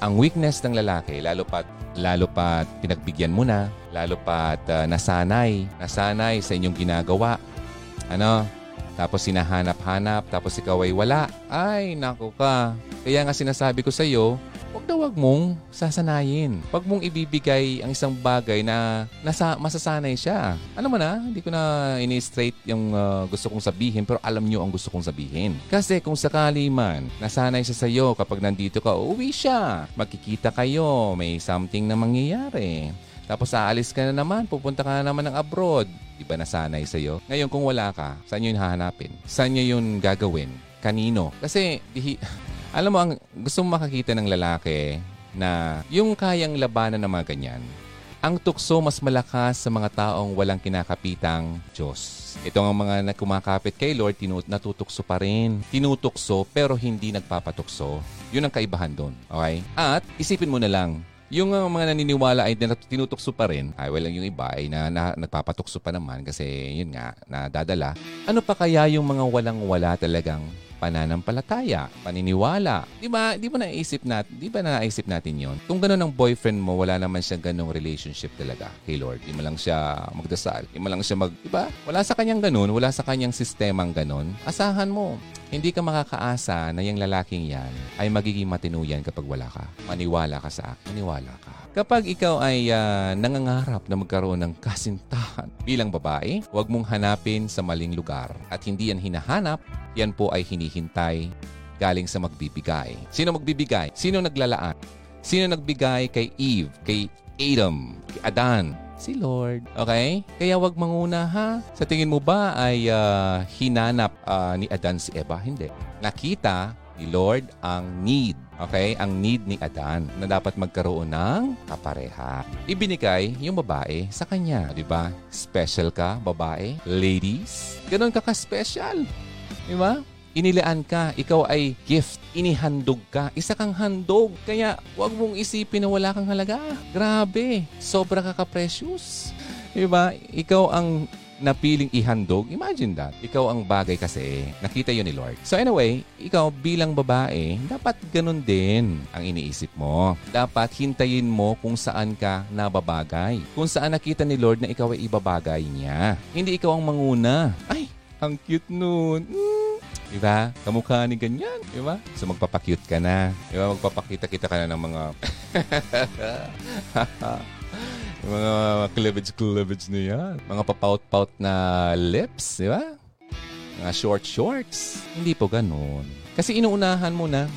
ang weakness ng lalaki, lalo pat lalo pat pinagbigyan mo na, lalo pat uh, nasanay, nasanay sa inyong ginagawa. Ano? Tapos sinahanap-hanap, tapos ikaw ay wala. Ay, naku ka. Kaya nga sinasabi ko sa iyo, huwag na huwag mong sasanayin. Huwag mong ibibigay ang isang bagay na nasa, masasanay siya. Alam mo na, hindi ko na ini-straight yung uh, gusto kong sabihin pero alam nyo ang gusto kong sabihin. Kasi kung sakali man, nasanay siya sa iyo kapag nandito ka, uuwi siya. Magkikita kayo, may something na mangyayari. Tapos aalis ka na naman, pupunta ka na naman ng abroad. Di ba nasanay sa'yo? Ngayon kung wala ka, saan yun hahanapin? Saan niya yun gagawin? Kanino? Kasi, dihi, alam mo, ang gusto mong makakita ng lalaki na yung kayang labanan ng mga ganyan, ang tukso mas malakas sa mga taong walang kinakapitang Diyos. Ito ang mga na kumakapit kay Lord, tinut natutukso pa rin. Tinutukso pero hindi nagpapatukso. Yun ang kaibahan doon. Okay? At isipin mo na lang, yung uh, mga naniniwala ay tinutukso pa rin, ay walang yung iba ay na, na, nagpapatukso pa naman kasi yun nga, nadadala. Ano pa kaya yung mga walang-wala talagang pananampalataya, paniniwala. Di ba? Di ba naisip natin? Di ba naisip natin 'yon? Kung gano'n ang boyfriend mo, wala naman siyang ganong relationship talaga kay Lord. Di mo lang siya magdasal. Di mo lang siya mag, di ba? Wala sa kanyang ganun, wala sa kanyang sistemang ganun. Asahan mo. Hindi ka makakaasa na yung lalaking yan ay magiging matinuyan kapag wala ka. Maniwala ka sa akin. Maniwala ka. Kapag ikaw ay uh, nangangarap na magkaroon ng kasintahan bilang babae, huwag mong hanapin sa maling lugar. At hindi yan hinahanap, yan po ay hinihintay galing sa magbibigay. Sino magbibigay? Sino naglalaan? Sino nagbigay kay Eve, kay Adam, kay Adan? Si Lord. Okay? Kaya wag manguna ha. Sa tingin mo ba ay uh, hinanap uh, ni Adan si Eva? Hindi. Nakita ni Lord ang need. Okay? Ang need ni Adan na dapat magkaroon ng kapareha. Ibinigay yung babae sa kanya. Di ba? Special ka, babae. Ladies, ganun ka ka-special. Di ba? Inilaan ka, ikaw ay gift, inihandog ka, isa kang handog. Kaya huwag mong isipin na wala kang halaga. Grabe, sobra ka ka-precious. Diba? Ikaw ang napiling ihandog. Imagine that. Ikaw ang bagay kasi. Nakita yun ni Lord. So anyway, ikaw bilang babae, dapat ganun din ang iniisip mo. Dapat hintayin mo kung saan ka nababagay. Kung saan nakita ni Lord na ikaw ay ibabagay niya. Hindi ikaw ang manguna. Ay, ang cute nun. Mm Diba? Kamukha ni ganyan. Diba? So magpapakute ka na. Diba? Magpapakita-kita ka na ng mga... yung mga cleavage-cleavage na yan. Mga papout-pout na lips. Diba? Mga short shorts. Hindi po ganun. Kasi inuunahan mo na